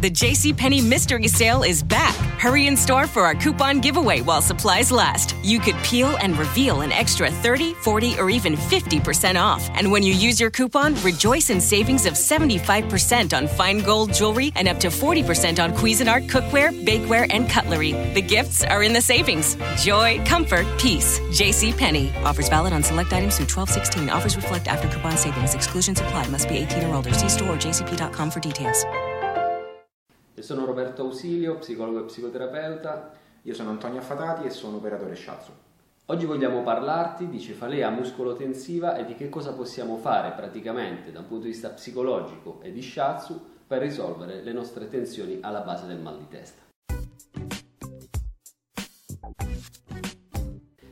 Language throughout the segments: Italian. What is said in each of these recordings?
The JCPenney Mystery Sale is back. Hurry in store for our coupon giveaway while supplies last. You could peel and reveal an extra 30, 40, or even 50% off. And when you use your coupon, rejoice in savings of 75% on fine gold jewelry and up to 40% on Cuisinart cookware, bakeware, and cutlery. The gifts are in the savings. Joy, comfort, peace. JCPenney. Offers valid on select items through 1216. Offers reflect after coupon savings. Exclusions apply. Must be 18 or older. See store or jcp.com for details. Sono Roberto Ausilio, psicologo e psicoterapeuta. Io sono Antonio Affatati e sono operatore Shiatsu. Oggi vogliamo parlarti di cefalea muscolotensiva e di che cosa possiamo fare praticamente da un punto di vista psicologico e di Shiatsu per risolvere le nostre tensioni alla base del mal di testa.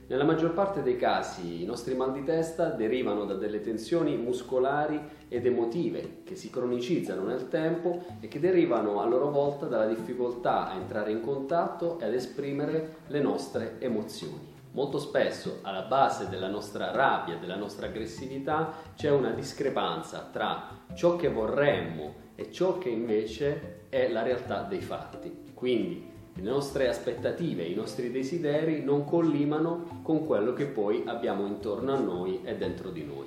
Nella maggior parte dei casi i nostri mal di testa derivano da delle tensioni muscolari ed emotive che si cronicizzano nel tempo e che derivano a loro volta dalla difficoltà a entrare in contatto e ad esprimere le nostre emozioni. Molto spesso alla base della nostra rabbia, della nostra aggressività c'è una discrepanza tra ciò che vorremmo e ciò che invece è la realtà dei fatti. Quindi le nostre aspettative, i nostri desideri non collimano con quello che poi abbiamo intorno a noi e dentro di noi.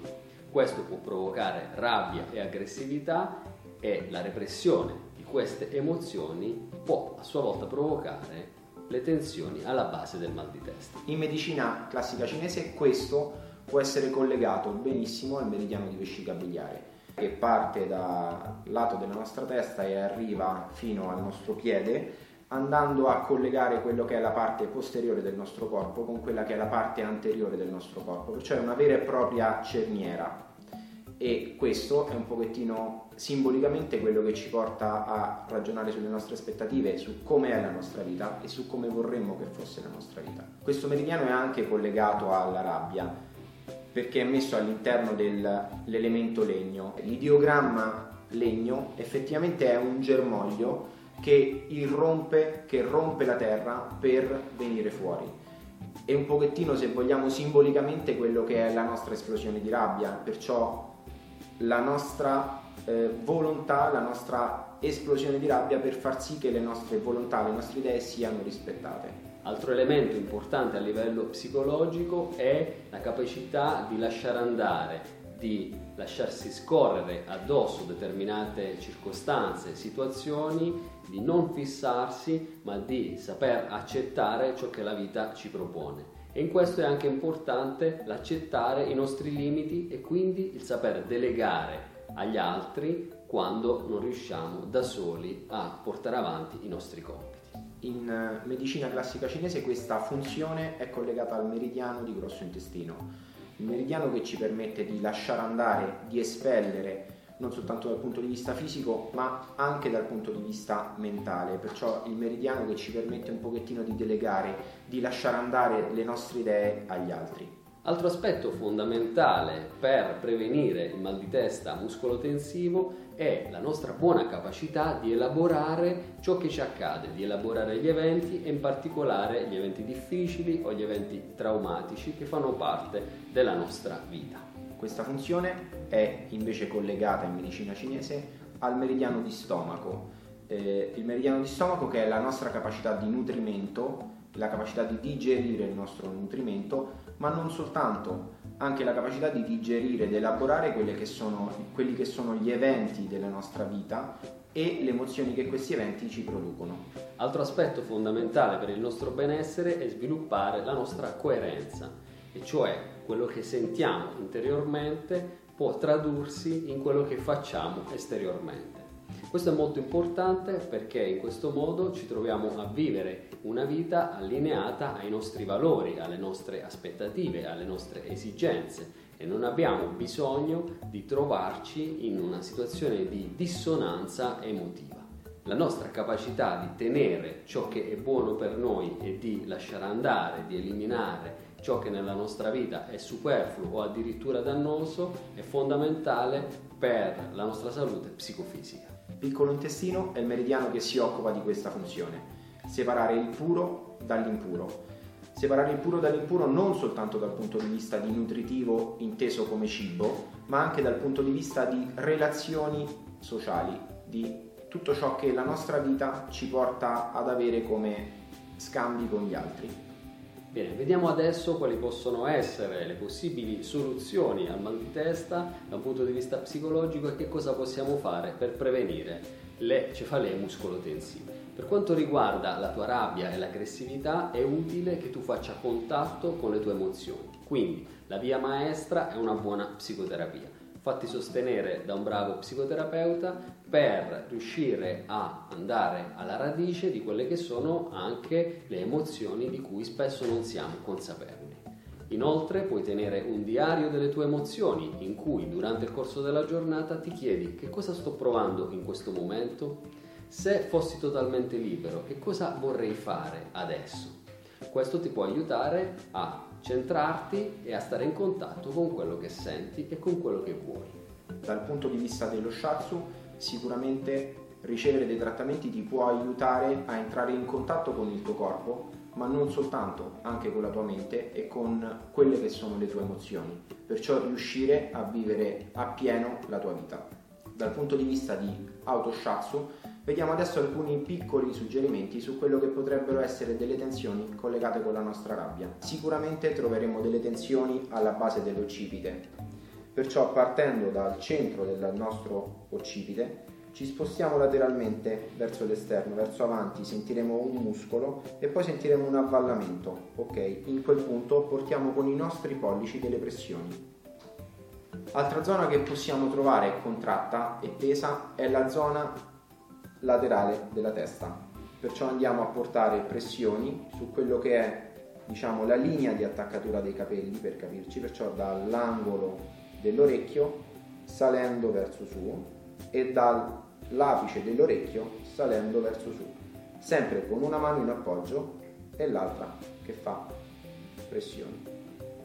Questo può provocare rabbia e aggressività e la repressione di queste emozioni può a sua volta provocare le tensioni alla base del mal di testa. In medicina classica cinese questo può essere collegato benissimo al meridiano di vescica biliare che parte dal lato della nostra testa e arriva fino al nostro piede andando a collegare quello che è la parte posteriore del nostro corpo con quella che è la parte anteriore del nostro corpo, cioè una vera e propria cerniera. E questo è un pochettino simbolicamente quello che ci porta a ragionare sulle nostre aspettative, su come è la nostra vita e su come vorremmo che fosse la nostra vita. Questo meridiano è anche collegato alla rabbia, perché è messo all'interno dell'elemento legno. L'ideogramma legno effettivamente è un germoglio che irrompe, che rompe la terra per venire fuori. È un pochettino, se vogliamo, simbolicamente quello che è la nostra esplosione di rabbia, perciò la nostra eh, volontà, la nostra esplosione di rabbia per far sì che le nostre volontà, le nostre idee siano rispettate. Altro elemento importante a livello psicologico è la capacità di lasciare andare, di lasciarsi scorrere addosso determinate circostanze, situazioni, di non fissarsi, ma di saper accettare ciò che la vita ci propone. E in questo è anche importante l'accettare i nostri limiti e quindi il saper delegare agli altri quando non riusciamo da soli a portare avanti i nostri compiti. In eh, medicina classica cinese questa funzione è collegata al meridiano di grosso intestino il meridiano che ci permette di lasciare andare, di espellere non soltanto dal punto di vista fisico ma anche dal punto di vista mentale, perciò il meridiano che ci permette un pochettino di delegare, di lasciare andare le nostre idee agli altri. Altro aspetto fondamentale per prevenire il mal di testa muscolotensivo è la nostra buona capacità di elaborare ciò che ci accade, di elaborare gli eventi e in particolare gli eventi difficili o gli eventi traumatici che fanno parte della nostra vita. Questa funzione è invece collegata in medicina cinese al meridiano di stomaco. Eh, il meridiano di stomaco che è la nostra capacità di nutrimento, la capacità di digerire il nostro nutrimento ma non soltanto, anche la capacità di digerire ed elaborare che sono, quelli che sono gli eventi della nostra vita e le emozioni che questi eventi ci producono. Altro aspetto fondamentale per il nostro benessere è sviluppare la nostra coerenza, e cioè quello che sentiamo interiormente può tradursi in quello che facciamo esteriormente. Questo è molto importante perché in questo modo ci troviamo a vivere una vita allineata ai nostri valori, alle nostre aspettative, alle nostre esigenze e non abbiamo bisogno di trovarci in una situazione di dissonanza emotiva. La nostra capacità di tenere ciò che è buono per noi e di lasciare andare, di eliminare ciò che nella nostra vita è superfluo o addirittura dannoso è fondamentale per la nostra salute psicofisica piccolo intestino è il meridiano che si occupa di questa funzione, separare il puro dall'impuro. Separare il puro dall'impuro non soltanto dal punto di vista di nutritivo inteso come cibo, ma anche dal punto di vista di relazioni sociali, di tutto ciò che la nostra vita ci porta ad avere come scambi con gli altri. Bene, vediamo adesso quali possono essere le possibili soluzioni al mal di testa da un punto di vista psicologico e che cosa possiamo fare per prevenire le cefalee muscolotensive. Per quanto riguarda la tua rabbia e l'aggressività è utile che tu faccia contatto con le tue emozioni, quindi la via maestra è una buona psicoterapia fatti sostenere da un bravo psicoterapeuta per riuscire a andare alla radice di quelle che sono anche le emozioni di cui spesso non siamo consapevoli. Inoltre puoi tenere un diario delle tue emozioni in cui durante il corso della giornata ti chiedi che cosa sto provando in questo momento, se fossi totalmente libero, che cosa vorrei fare adesso. Questo ti può aiutare a centrarti e a stare in contatto con quello che senti e con quello che vuoi. Dal punto di vista dello shatsu, sicuramente ricevere dei trattamenti ti può aiutare a entrare in contatto con il tuo corpo, ma non soltanto, anche con la tua mente e con quelle che sono le tue emozioni, perciò riuscire a vivere appieno la tua vita. Dal punto di vista di autoshatsu, Vediamo adesso alcuni piccoli suggerimenti su quello che potrebbero essere delle tensioni collegate con la nostra rabbia. Sicuramente troveremo delle tensioni alla base dell'occipite, perciò partendo dal centro del nostro occipite ci spostiamo lateralmente verso l'esterno, verso avanti, sentiremo un muscolo e poi sentiremo un avvallamento, ok? In quel punto portiamo con i nostri pollici delle pressioni. Altra zona che possiamo trovare contratta e tesa è la zona laterale della testa. Perciò andiamo a portare pressioni su quello che è diciamo, la linea di attaccatura dei capelli, per capirci, perciò dall'angolo dell'orecchio salendo verso su e dall'apice dell'orecchio salendo verso su, sempre con una mano in appoggio e l'altra che fa pressioni.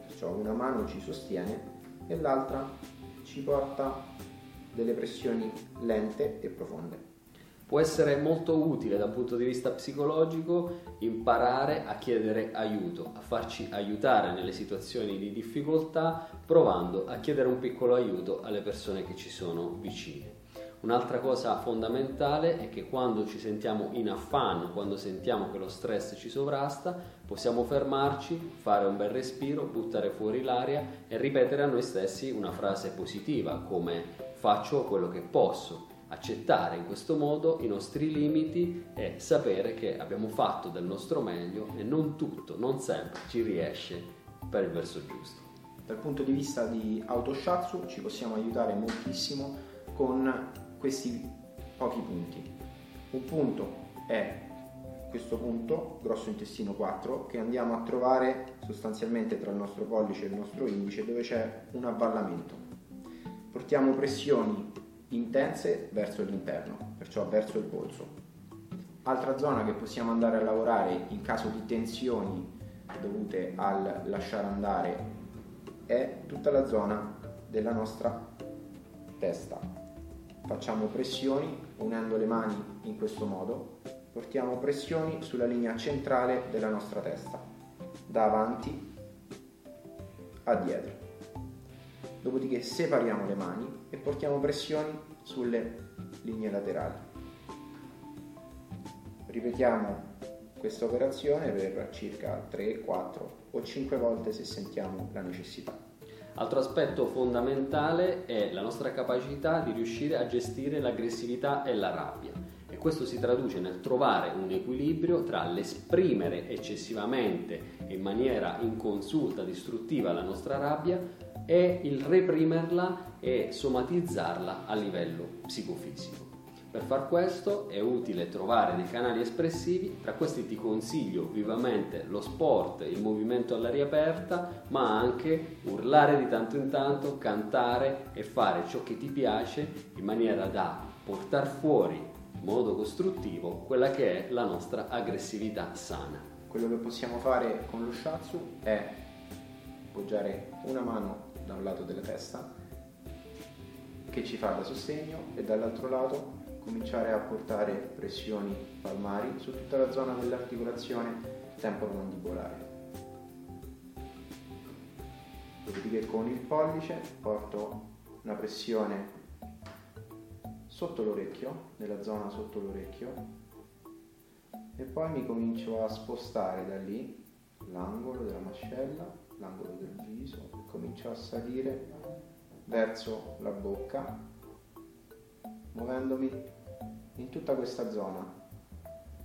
Perciò una mano ci sostiene e l'altra ci porta delle pressioni lente e profonde. Può essere molto utile dal punto di vista psicologico imparare a chiedere aiuto, a farci aiutare nelle situazioni di difficoltà, provando a chiedere un piccolo aiuto alle persone che ci sono vicine. Un'altra cosa fondamentale è che quando ci sentiamo in affanno, quando sentiamo che lo stress ci sovrasta, possiamo fermarci, fare un bel respiro, buttare fuori l'aria e ripetere a noi stessi una frase positiva come faccio quello che posso accettare in questo modo i nostri limiti e sapere che abbiamo fatto del nostro meglio e non tutto, non sempre ci riesce per il verso giusto. Dal punto di vista di autoshatsu ci possiamo aiutare moltissimo con questi pochi punti. Un punto è questo punto, grosso intestino 4, che andiamo a trovare sostanzialmente tra il nostro pollice e il nostro indice dove c'è un avvallamento. Portiamo pressioni intense verso l'interno, perciò verso il polso. Altra zona che possiamo andare a lavorare in caso di tensioni dovute al lasciare andare è tutta la zona della nostra testa. Facciamo pressioni unendo le mani in questo modo, portiamo pressioni sulla linea centrale della nostra testa, da avanti a dietro. Dopodiché separiamo le mani e portiamo pressioni sulle linee laterali. Ripetiamo questa operazione per circa 3, 4 o 5 volte se sentiamo la necessità. Altro aspetto fondamentale è la nostra capacità di riuscire a gestire l'aggressività e la rabbia e questo si traduce nel trovare un equilibrio tra l'esprimere eccessivamente in maniera inconsulta, distruttiva la nostra rabbia è il reprimerla e somatizzarla a livello psicofisico. Per far questo è utile trovare dei canali espressivi, tra questi ti consiglio vivamente lo sport, il movimento all'aria aperta, ma anche urlare di tanto in tanto, cantare e fare ciò che ti piace in maniera da portare fuori in modo costruttivo quella che è la nostra aggressività sana. Quello che possiamo fare con lo shatsu è appoggiare una mano da un lato della testa che ci fa da sostegno e dall'altro lato cominciare a portare pressioni palmari su tutta la zona dell'articolazione temporomandibolare. Dopodiché con il pollice porto una pressione sotto l'orecchio, nella zona sotto l'orecchio e poi mi comincio a spostare da lì l'angolo della mascella, l'angolo del viso e comincio a salire verso la bocca muovendomi in tutta questa zona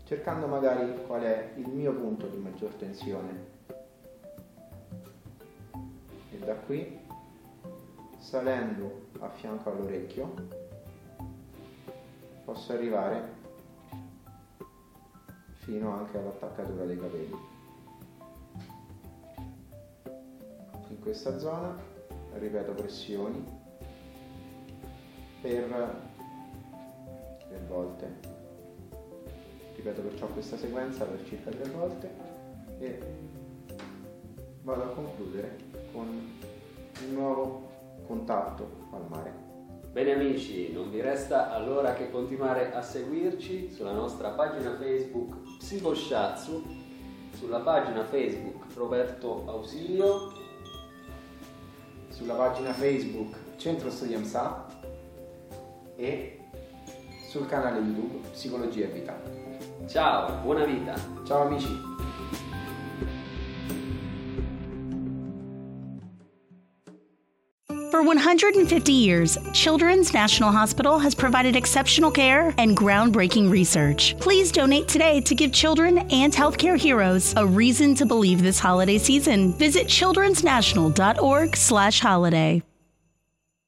cercando magari qual è il mio punto di maggior tensione e da qui salendo a fianco all'orecchio posso arrivare fino anche all'attaccatura dei capelli. Questa zona ripeto pressioni per tre volte. Ripeto perciò questa sequenza per circa tre volte e vado a concludere con il nuovo contatto al mare. Bene amici, non vi resta allora che continuare a seguirci sulla nostra pagina Facebook Psicoshatsu, sulla pagina Facebook Roberto Ausilio, sulla pagina Facebook Centro Studi AMSA e sul canale YouTube Psicologia e Vita. Ciao, buona vita! Ciao amici! For 150 years, Children's National Hospital has provided exceptional care and groundbreaking research. Please donate today to give children and healthcare heroes a reason to believe this holiday season. Visit childrensnational.org/holiday.